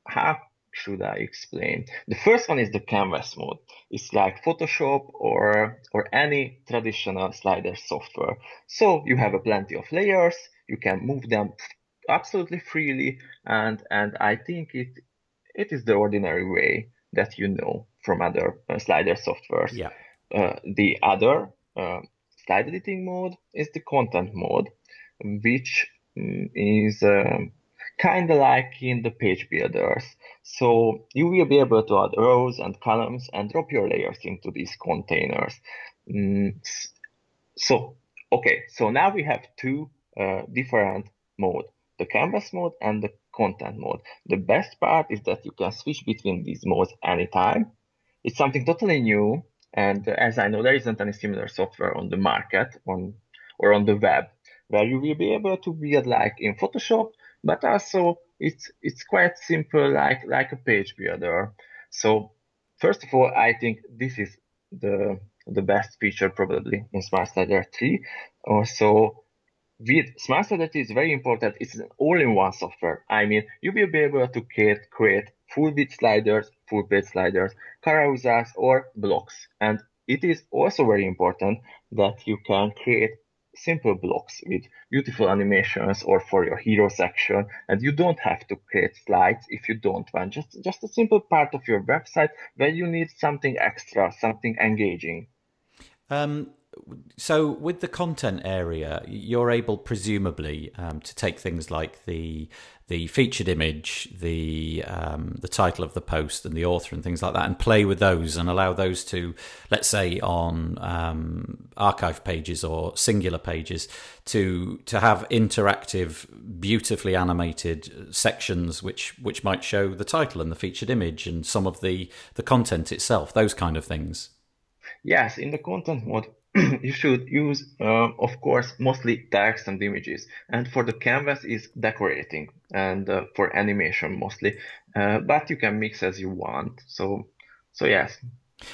Speaker 3: how should I explain? The first one is the canvas mode. It's like Photoshop or or any traditional slider software. So you have a plenty of layers. You can move them absolutely freely, and and I think it it is the ordinary way that you know from other uh, slider softwares.
Speaker 1: yeah
Speaker 3: Uh, the other uh, slide editing mode is the content mode, which mm, is um, kind of like in the page builders. So you will be able to add rows and columns and drop your layers into these containers. Mm, so, okay, so now we have two uh, different mode, the canvas mode and the content mode. The best part is that you can switch between these modes anytime. It's something totally new. And uh, as I know, there isn't any similar software on the market on or on the web where you will be able to build like in Photoshop, but also it's it's quite simple like like a page builder. So first of all, I think this is the the best feature probably in Smart Slider 3. Also, with Smart Slider 3 is very important. It's an all-in-one software. I mean, you will be able to create create full width sliders, full page sliders, carousels, or blocks. And it is also very important that you can create simple blocks with beautiful animations or for your hero section. And you don't have to create slides if you don't want. Just just a simple part of your website where you need something extra something engaging.
Speaker 1: Um, so with the content area, you're able presumably um, to take things like the the featured image, the um, the title of the post, and the author, and things like that, and play with those, and allow those to, let's say, on um, archive pages or singular pages, to to have interactive, beautifully animated sections, which which might show the title and the featured image and some of the the content itself, those kind of things.
Speaker 3: Yes, in the content mode, [clears throat] you should use, uh, of course, mostly text and images. And for the canvas is decorating and uh, for animation mostly. Uh, but you can mix as you want. So, so yes.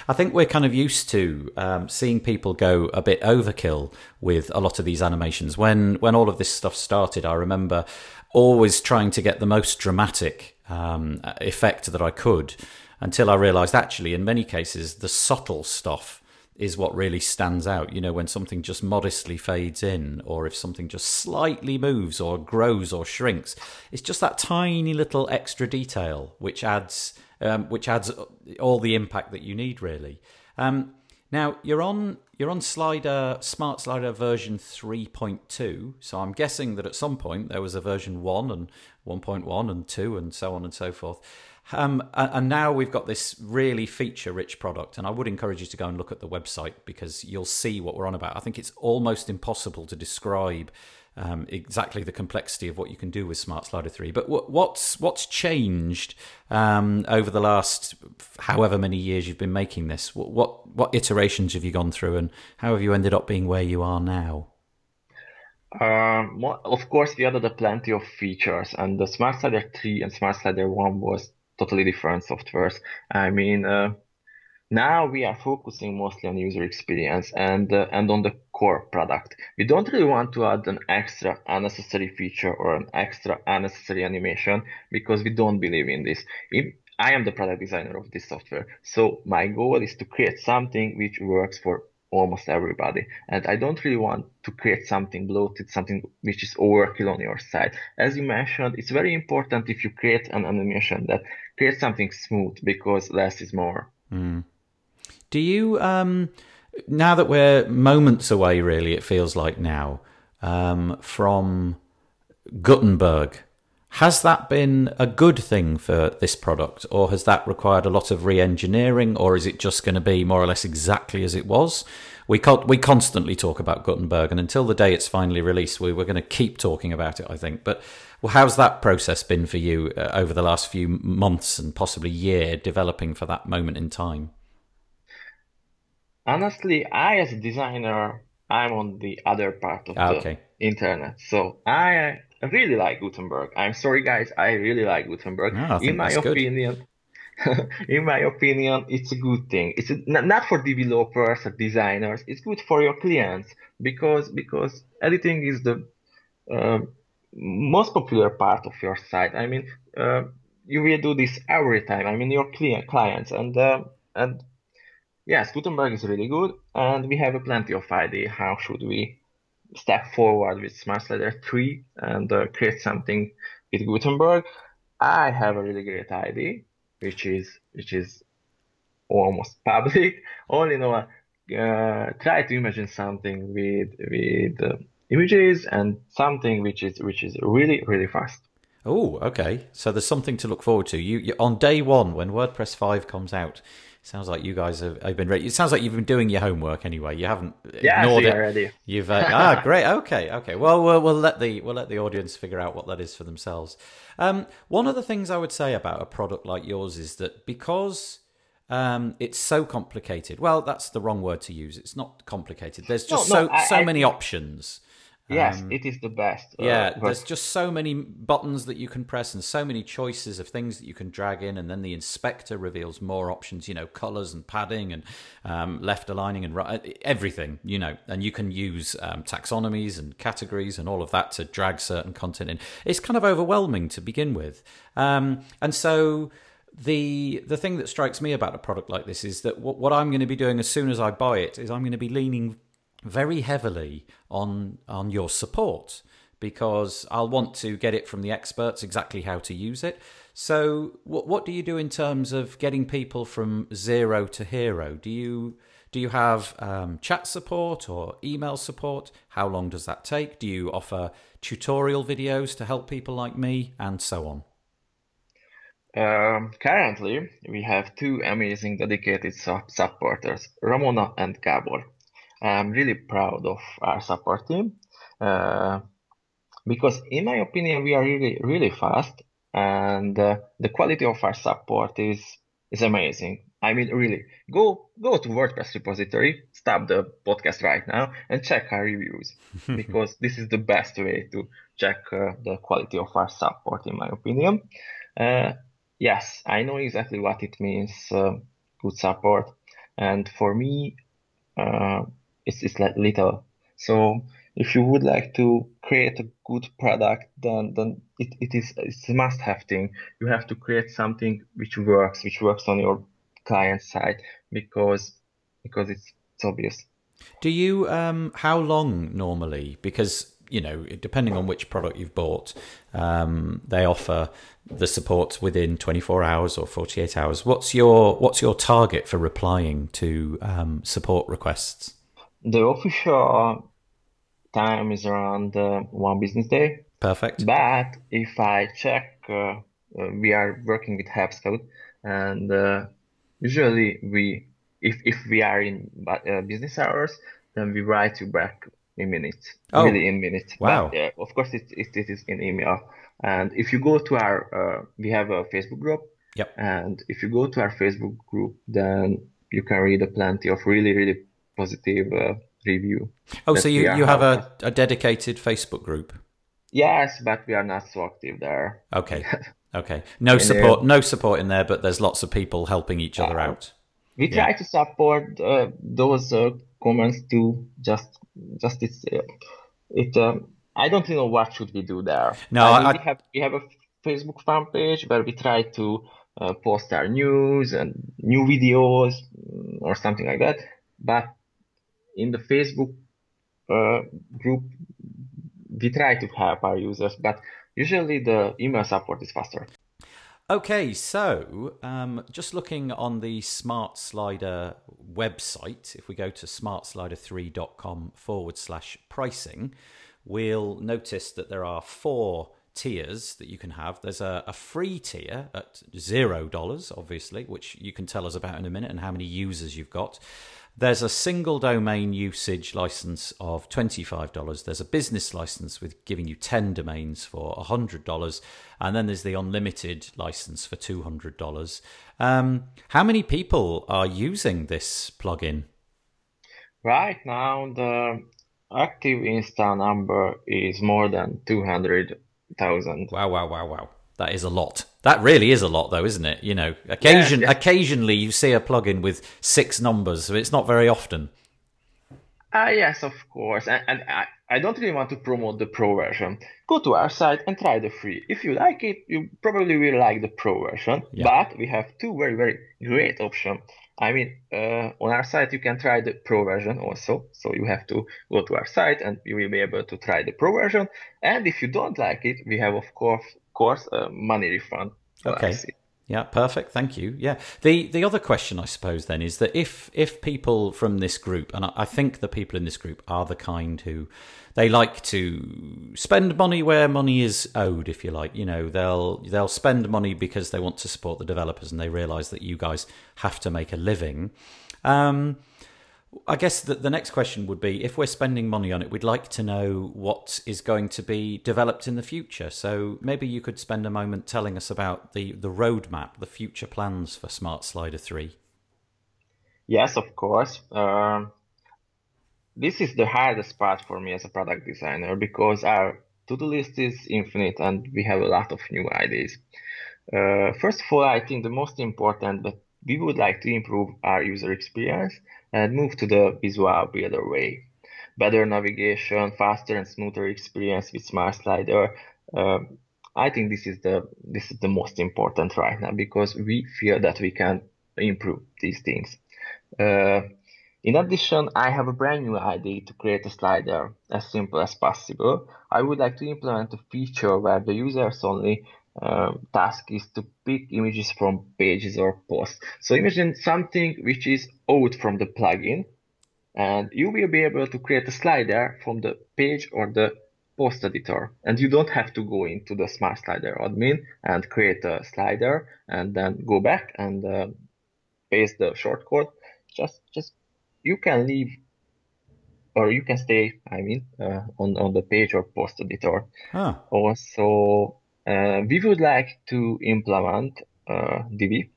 Speaker 1: I think we're kind of used to um, seeing people go a bit overkill with a lot of these animations. When when all of this stuff started, I remember always trying to get the most dramatic um, effect that I could, until I realised actually, in many cases, the subtle stuff is what really stands out. You know, when something just modestly fades in, or if something just slightly moves, or grows, or shrinks, it's just that tiny little extra detail which adds, um, which adds all the impact that you need, really. Um, now you're on you're on slider smart slider version 3.2 so i'm guessing that at some point there was a version 1 and 1.1 and 2 and so on and so forth um, and now we've got this really feature rich product, and I would encourage you to go and look at the website because you'll see what we're on about. I think it's almost impossible to describe um, exactly the complexity of what you can do with Smart Slider 3. But what's what's changed um, over the last however many years you've been making this? What, what what iterations have you gone through, and how have you ended up being where you are now?
Speaker 3: Um, of course, we added plenty of features, and the Smart Slider 3 and Smart Slider 1 was totally different softwares. I mean, uh, now we are focusing mostly on user experience and uh, and on the core product. We don't really want to add an extra unnecessary feature or an extra unnecessary animation because we don't believe in this. If I am the product designer of this software, so my goal is to create something which works for almost everybody. And I don't really want to create something bloated, something which is overkill on your side. As you mentioned, it's very important if you create an animation that creates something smooth because less is more.
Speaker 1: Mm. Do you, um, now that we're moments away, really, it feels like now, um, from Gutenberg, has that been a good thing for this product, or has that required a lot of re engineering, or is it just going to be more or less exactly as it was? We, we constantly talk about Gutenberg, and until the day it's finally released, we, we're going to keep talking about it, I think. But well, how's that process been for you uh, over the last few months and possibly year developing for that moment in time?
Speaker 3: Honestly, I, as a designer, I'm on the other part of ah, the okay. internet. So I really like Gutenberg. I'm sorry, guys. I really like Gutenberg.
Speaker 1: No, in my
Speaker 3: opinion, [laughs] in my opinion, it's a good thing. It's a, not for developers or designers. It's good for your clients because because editing is the uh, most popular part of your site. I mean, uh, you will do this every time. I mean, your client clients and uh, and yes, Gutenberg is really good, and we have a plenty of idea how should we step forward with Smart Slider 3 and uh, create something with Gutenberg. I have a really great idea, which is which is almost [laughs] public. All in all, uh, try to imagine something with with uh, images and something which is which is really really fast.
Speaker 1: Oh, okay. So there's something to look forward to. You, you on day one when WordPress five comes out Sounds like you guys have, have been ready. It sounds like you've been doing your homework anyway. You haven't
Speaker 3: yeah, ignored it. Already.
Speaker 1: You've uh, ah [laughs] great. Okay, okay. Well, well, we'll let the we'll let the audience figure out what that is for themselves. Um, one of the things I would say about a product like yours is that because um, it's so complicated. Well, that's the wrong word to use. It's not complicated. There's just no, no, so I, so I, many options.
Speaker 3: Yes, um, it is the best.
Speaker 1: Uh, yeah, but... there's just so many buttons that you can press and so many choices of things that you can drag in, and then the inspector reveals more options. You know, colors and padding and um, left aligning and right, everything. You know, and you can use um, taxonomies and categories and all of that to drag certain content in. It's kind of overwhelming to begin with, um, and so the the thing that strikes me about a product like this is that what, what I'm going to be doing as soon as I buy it is I'm going to be leaning very heavily on on your support because I'll want to get it from the experts exactly how to use it. So, what what do you do in terms of getting people from zero to hero? Do you Do you have um, chat support or email support? How long does that take? Do you offer tutorial videos to help people like me, and so on?
Speaker 3: Um, currently, we have two amazing dedicated su- supporters, Ramona and Gabor. I'm really proud of our support team uh, because, in my opinion, we are really, really fast, and uh, the quality of our support is is amazing. I mean, really, go go to WordPress repository, stop the podcast right now, and check our reviews [laughs] because this is the best way to check uh, the quality of our support, in my opinion. Uh, yes, I know exactly what it means, uh, good support, and for me, uh, it's it's like little. So if you would like to create a good product, then then it, it is it's a must-have thing. You have to create something which works, which works on your client side because because it's, it's obvious.
Speaker 1: Do you um how long normally? Because you know, depending on which product you've bought, um, they offer the support within 24 hours or 48 hours. What's your what's your target for replying to um, support requests?
Speaker 3: The official time is around uh, one business day.
Speaker 1: Perfect.
Speaker 3: But if I check, uh, uh, we are working with HelpScout, and uh, usually we, if if we are in uh, business hours, then we write you back in minutes, oh. really in minutes.
Speaker 1: Wow.
Speaker 3: But, of course, it, it, it is in email. And if you go to our, uh, we have a Facebook group.
Speaker 1: Yep.
Speaker 3: And if you go to our Facebook group, then you can read a plenty of really, really positive uh, review.
Speaker 1: Oh, so you, you have a, a dedicated Facebook group?
Speaker 3: Yes, but we are not so active there.
Speaker 1: Okay. [laughs] Okay. No support, no support in there, but there's lots of people helping each other uh, out.
Speaker 3: We yeah. try to support uh, those uh, comments too. Just, just it's uh, it. Um, I don't know what should we do there.
Speaker 1: No, I
Speaker 3: mean,
Speaker 1: I,
Speaker 3: we have we have a Facebook fan page where we try to uh, post our news and new videos mm, or something like that. But in the Facebook uh, group, we try to help our users, but usually the email support is faster.
Speaker 1: Okay, so um, just looking on the Smart Slider website, if we go to smartslider3.com forward slash pricing, we'll notice that there are four tiers that you can have. There's a, a free tier at zero dollars, obviously, which you can tell us about in a minute and how many users you've got. There's a single domain usage license of $25. There's a business license with giving you 10 domains for $100. And then there's the unlimited license for $200. Um, how many people are using this plugin?
Speaker 3: Right now, the active install number is more than 200,000.
Speaker 1: Wow, wow, wow, wow. That is a lot. That really is a lot, though, isn't it? You know, occasion, yeah, occasionally you see a plugin with six numbers, so it's not very often.
Speaker 3: Uh, yes, of course. And, and I, I don't really want to promote the pro version. Go to our site and try the free. If you like it, you probably will like the pro version. Yeah. But we have two very, very great options. I mean, uh, on our site, you can try the pro version also. So you have to go to our site and you will be able to try the pro version. And if you don't like it, we have, of course, course, a money refund.
Speaker 1: Okay. Yeah, perfect. Thank you. Yeah. The the other question, I suppose, then is that if if people from this group, and I think the people in this group are the kind who they like to spend money where money is owed, if you like. You know, they'll they'll spend money because they want to support the developers, and they realise that you guys have to make a living. Um, I guess the, the next question would be if we're spending money on it, we'd like to know what is going to be developed in the future. So maybe you could spend a moment telling us about the, the roadmap, the future plans for Smart Slider 3.
Speaker 3: Yes, of course. Uh, this is the hardest part for me as a product designer because our to do list is infinite and we have a lot of new ideas. Uh, first of all, I think the most important, but we would like to improve our user experience and move to the visual builder way. Better navigation, faster and smoother experience with Smart Slider. Uh, I think this is the this is the most important right now because we feel that we can improve these things. Uh, in addition, I have a brand new idea to create a slider as simple as possible. I would like to implement a feature where the users only um, task is to pick images from pages or posts. So imagine something which is out from the plugin, and you will be able to create a slider from the page or the post editor. And you don't have to go into the Smart Slider admin and create a slider and then go back and uh, paste the shortcode. Just, just you can leave or you can stay, I mean, uh, on, on the page or post editor.
Speaker 1: Huh.
Speaker 3: Also, uh, we would like to implement uh, Divi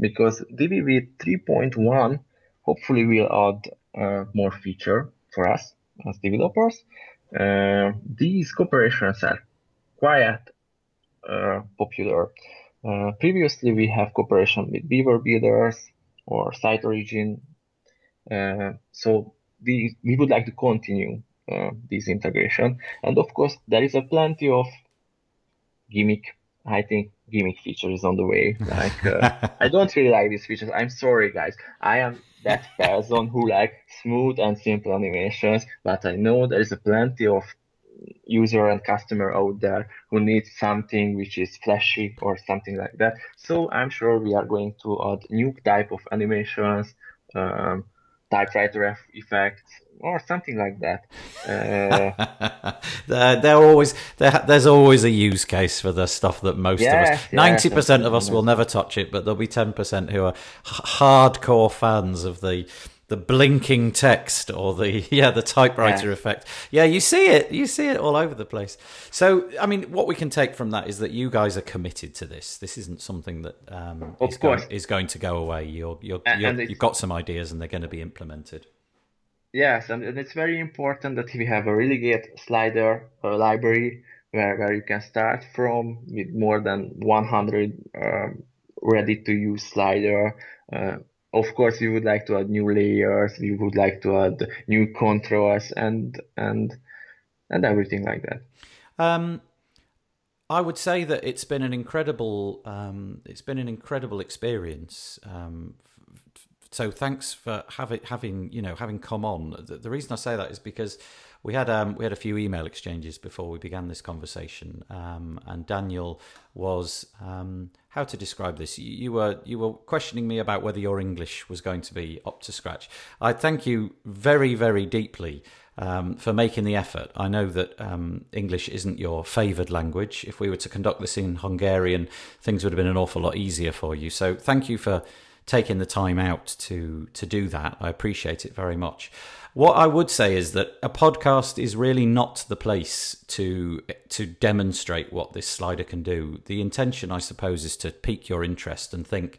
Speaker 3: because Divi with 3.1 hopefully will add uh, more feature for us as developers. Uh, these cooperations are quite uh, popular. Uh, previously, we have cooperation with Beaver Builders or Site Origin. so the, we would like to continue this integration. And of course, there is a plenty of gimmick. I think gimmick feature is on the way. [laughs] Like uh, I don't really like these features. I'm sorry, guys. I am that [laughs] person who like smooth and simple animations, but I know there is a plenty of user and customer out there who needs something which is flashy or something like that. So I'm sure we are going to add new type of animations, um, typewriter effects, or something like that. [laughs] Uh,
Speaker 1: they're, always there's always a use case for the stuff that most of us, ninety percent of us will never touch it, but there'll be ten percent who are hardcore fans of the the blinking text or the [laughs] yeah the typewriter yeah. effect. Yeah you see it you see it all over the place. So i mean what we can take from that is that you guys are committed to this. This isn't something that um, is, going, is, going, to go away. You're, you're, you're you've got some ideas and they're going to be implemented
Speaker 3: yes and, and it's very important that we have a really good slider uh, library where, where you can start from with more than 100 um, ready to use slider uh, of course we would like to add new layers we would like to add new controls and and and everything like that
Speaker 1: um I would say that it's been an incredible, um, it's been an incredible experience. Um, so thanks for having having you know having come on. The, the, reason I say that is because we had um, we had a few email exchanges before we began this conversation, um, and Daniel was um, how to describe this. You, you, were you were questioning me about whether your English was going to be up to scratch. I thank you very very deeply um, for making the effort. I know that um, English isn't your favoured language. If we were to conduct this in Hungarian, things would have been an awful lot easier for you. So thank you for taking the time out to to do that. I appreciate it very much. What I would say is that a podcast is really not the place to to demonstrate what this slider can do. The intention, I suppose, is to pique your interest and think,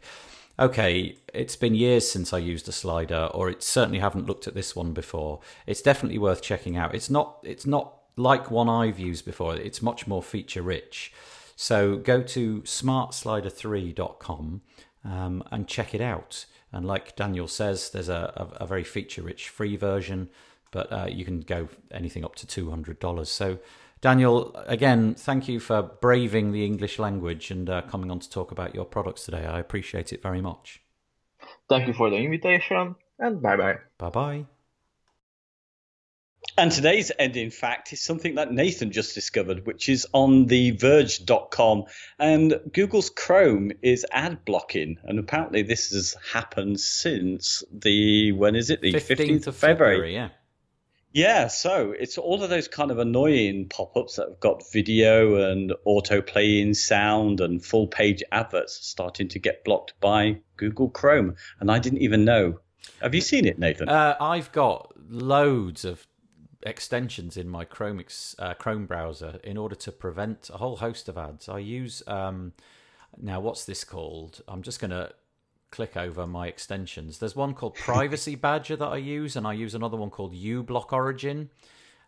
Speaker 1: okay, it's been years since I used a slider, or it certainly haven't looked at this one before. It's definitely worth checking out. It's not it's not like one I've used before. It's much more feature rich. So go to smartslider3.com um, and check it out. And like Daniel says, there's a, a, a very feature rich free version, but uh, you can go anything up to $200. So, Daniel, again, thank you for braving the English language and uh, coming on to talk about your products today. I appreciate it very much.
Speaker 3: Thank you for the invitation, and bye bye.
Speaker 1: Bye bye.
Speaker 2: And today's ending fact is something that Nathan just discovered, which is on the verge.com. And Google's Chrome is ad blocking. And apparently this has happened since the, when is it? The 15th, 15th of February. February.
Speaker 1: Yeah.
Speaker 2: Yeah, so it's all of those kind of annoying pop ups that have got video and auto playing sound and full page adverts starting to get blocked by Google Chrome. And I didn't even know. Have you seen it, Nathan?
Speaker 1: Uh, I've got loads of extensions in my Chrome uh, Chrome browser in order to prevent a whole host of ads. I use um, now what's this called? I'm just going to click over my extensions. There's one called [laughs] Privacy Badger that I use, and I use another one called uBlock Origin.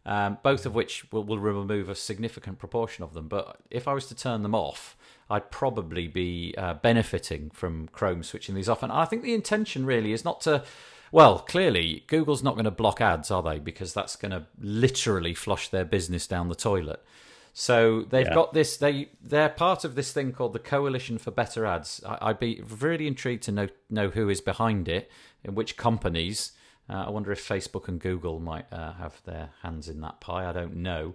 Speaker 1: Um, both of which will, will remove a significant proportion of them. But if I was to turn them off, I'd probably be uh, benefiting from Chrome switching these off. And I think the intention really is not to well, clearly, Google's not going to block ads, are they? Because that's going to literally flush their business down the toilet. So they've yeah. got this. They they're part of this thing called the Coalition for Better Ads. I, would be really intrigued to know know who is behind it, and which companies. Uh, I wonder if Facebook and Google might uh, have their hands in that pie. I don't know.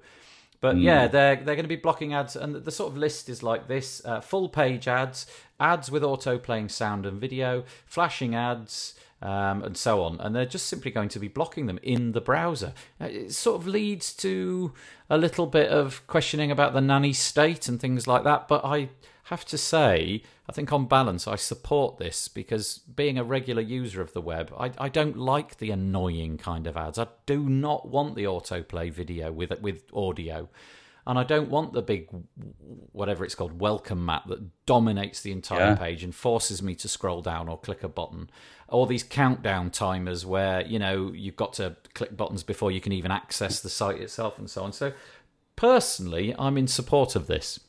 Speaker 1: But yeah, they're they're going to be blocking ads, and the, the sort of list is like this: uh, full page ads, ads with auto playing sound and video, flashing ads. Um, and so on, and they're just simply going to be blocking them in the browser. Uh, It sort of leads to a little bit of questioning about the nanny state and things like that. But I have to say, I think on balance, I support this because being a regular user of the web, I, I don't like the annoying kind of ads. I do not want the autoplay video with with audio. And I don't want the big, whatever it's called, welcome mat that dominates the entire
Speaker 2: Yeah.
Speaker 1: page and forces me to scroll down or click a button. Or these countdown timers where, you know, you've got to click buttons before you can even access the site itself and so on. So, personally, I'm in support of this.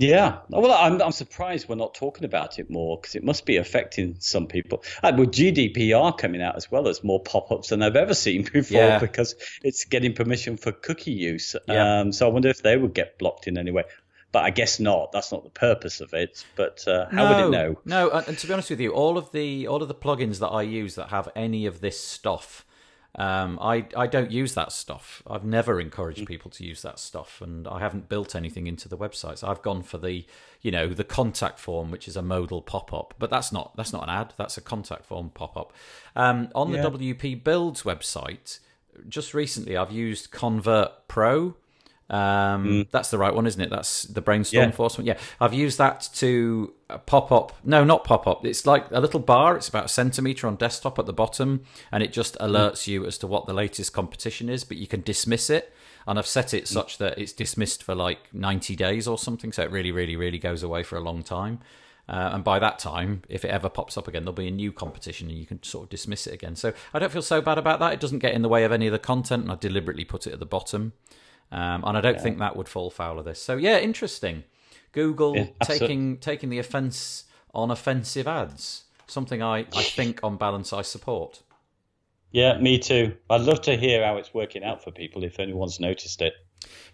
Speaker 2: Yeah. Well, I'm, I'm surprised we're not talking about it more because it must be affecting some people. And with GDPR coming out as well, there's more pop ups than I've ever seen [laughs] before
Speaker 1: Yeah.
Speaker 2: because it's getting permission for cookie use.
Speaker 1: Yeah.
Speaker 2: Um, so I wonder if they would get blocked in any way. But I guess not. That's not the purpose of it. But uh, how would it know?
Speaker 1: No, and and to be honest with you, all of the all of the plugins that I use that have any of this stuff, um, I I don't use that stuff. I've never
Speaker 2: Mm.
Speaker 1: encouraged people to use that stuff, and I haven't built anything into the websites. I've gone for the you know the contact form, which is a modal pop up, but that's not that's not an ad. That's a contact form pop up. Um, on
Speaker 2: Yeah.
Speaker 1: the WP Builds website, just recently I've used Convert Pro. Um, That's the right one, isn't it? That's the brainstorm
Speaker 2: Mm. Yeah.
Speaker 1: force one. Yeah, I've used that to uh, pop up. No, not pop up. It's like a little bar. It's about a centimeter on desktop at the bottom, and it just alerts you as to what the latest competition is. But you can dismiss it, and I've set it such that it's dismissed for like ninety days or something. So it really, really, really goes away for a long time. Uh, and by that time, if it ever pops up again, there'll be a new competition and you can sort of dismiss it again. So I don't feel so bad about that. It doesn't get in the way of any of the content, and I deliberately put it at the bottom. Um, and I don't think that would fall foul of this. So yeah, interesting. Google
Speaker 2: Yeah,
Speaker 1: taking taking the offence on offensive ads. Something I, I think on balance I support.
Speaker 2: Yeah, me too. I'd love to hear how it's working out for people if anyone's noticed it.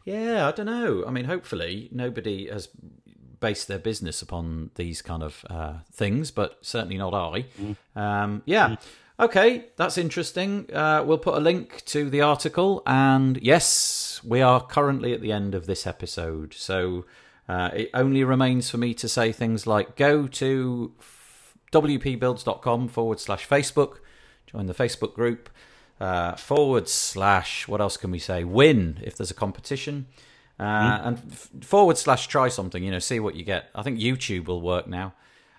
Speaker 1: Yeah, I don't know. I mean, hopefully nobody has based their business upon these kind of uh, things, but certainly not I. Um, yeah. Okay, that's interesting. Uh, we'll put a link to the article, and yes, we are currently at the end of this episode, so uh, it only remains for me to say things like go to wpbuilds.com forward slash Facebook, join the Facebook group, uh, forward slash, what else can we say? Win if there's a competition. Uh, And f- forward slash try something, you know, see what you get. I think YouTube will work now.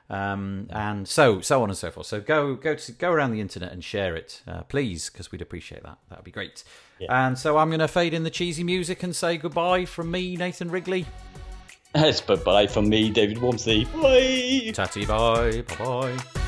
Speaker 1: Um, and so so on and so forth. So go go to go around the internet and share it, uh, please, because we'd appreciate that. That would be great. And so I'm going to fade in the cheesy music and say goodbye from me, Nathan Wrigley.
Speaker 2: Yes, bye bye from me, David Waumsley. Bye.
Speaker 1: Tatty bye, bye bye.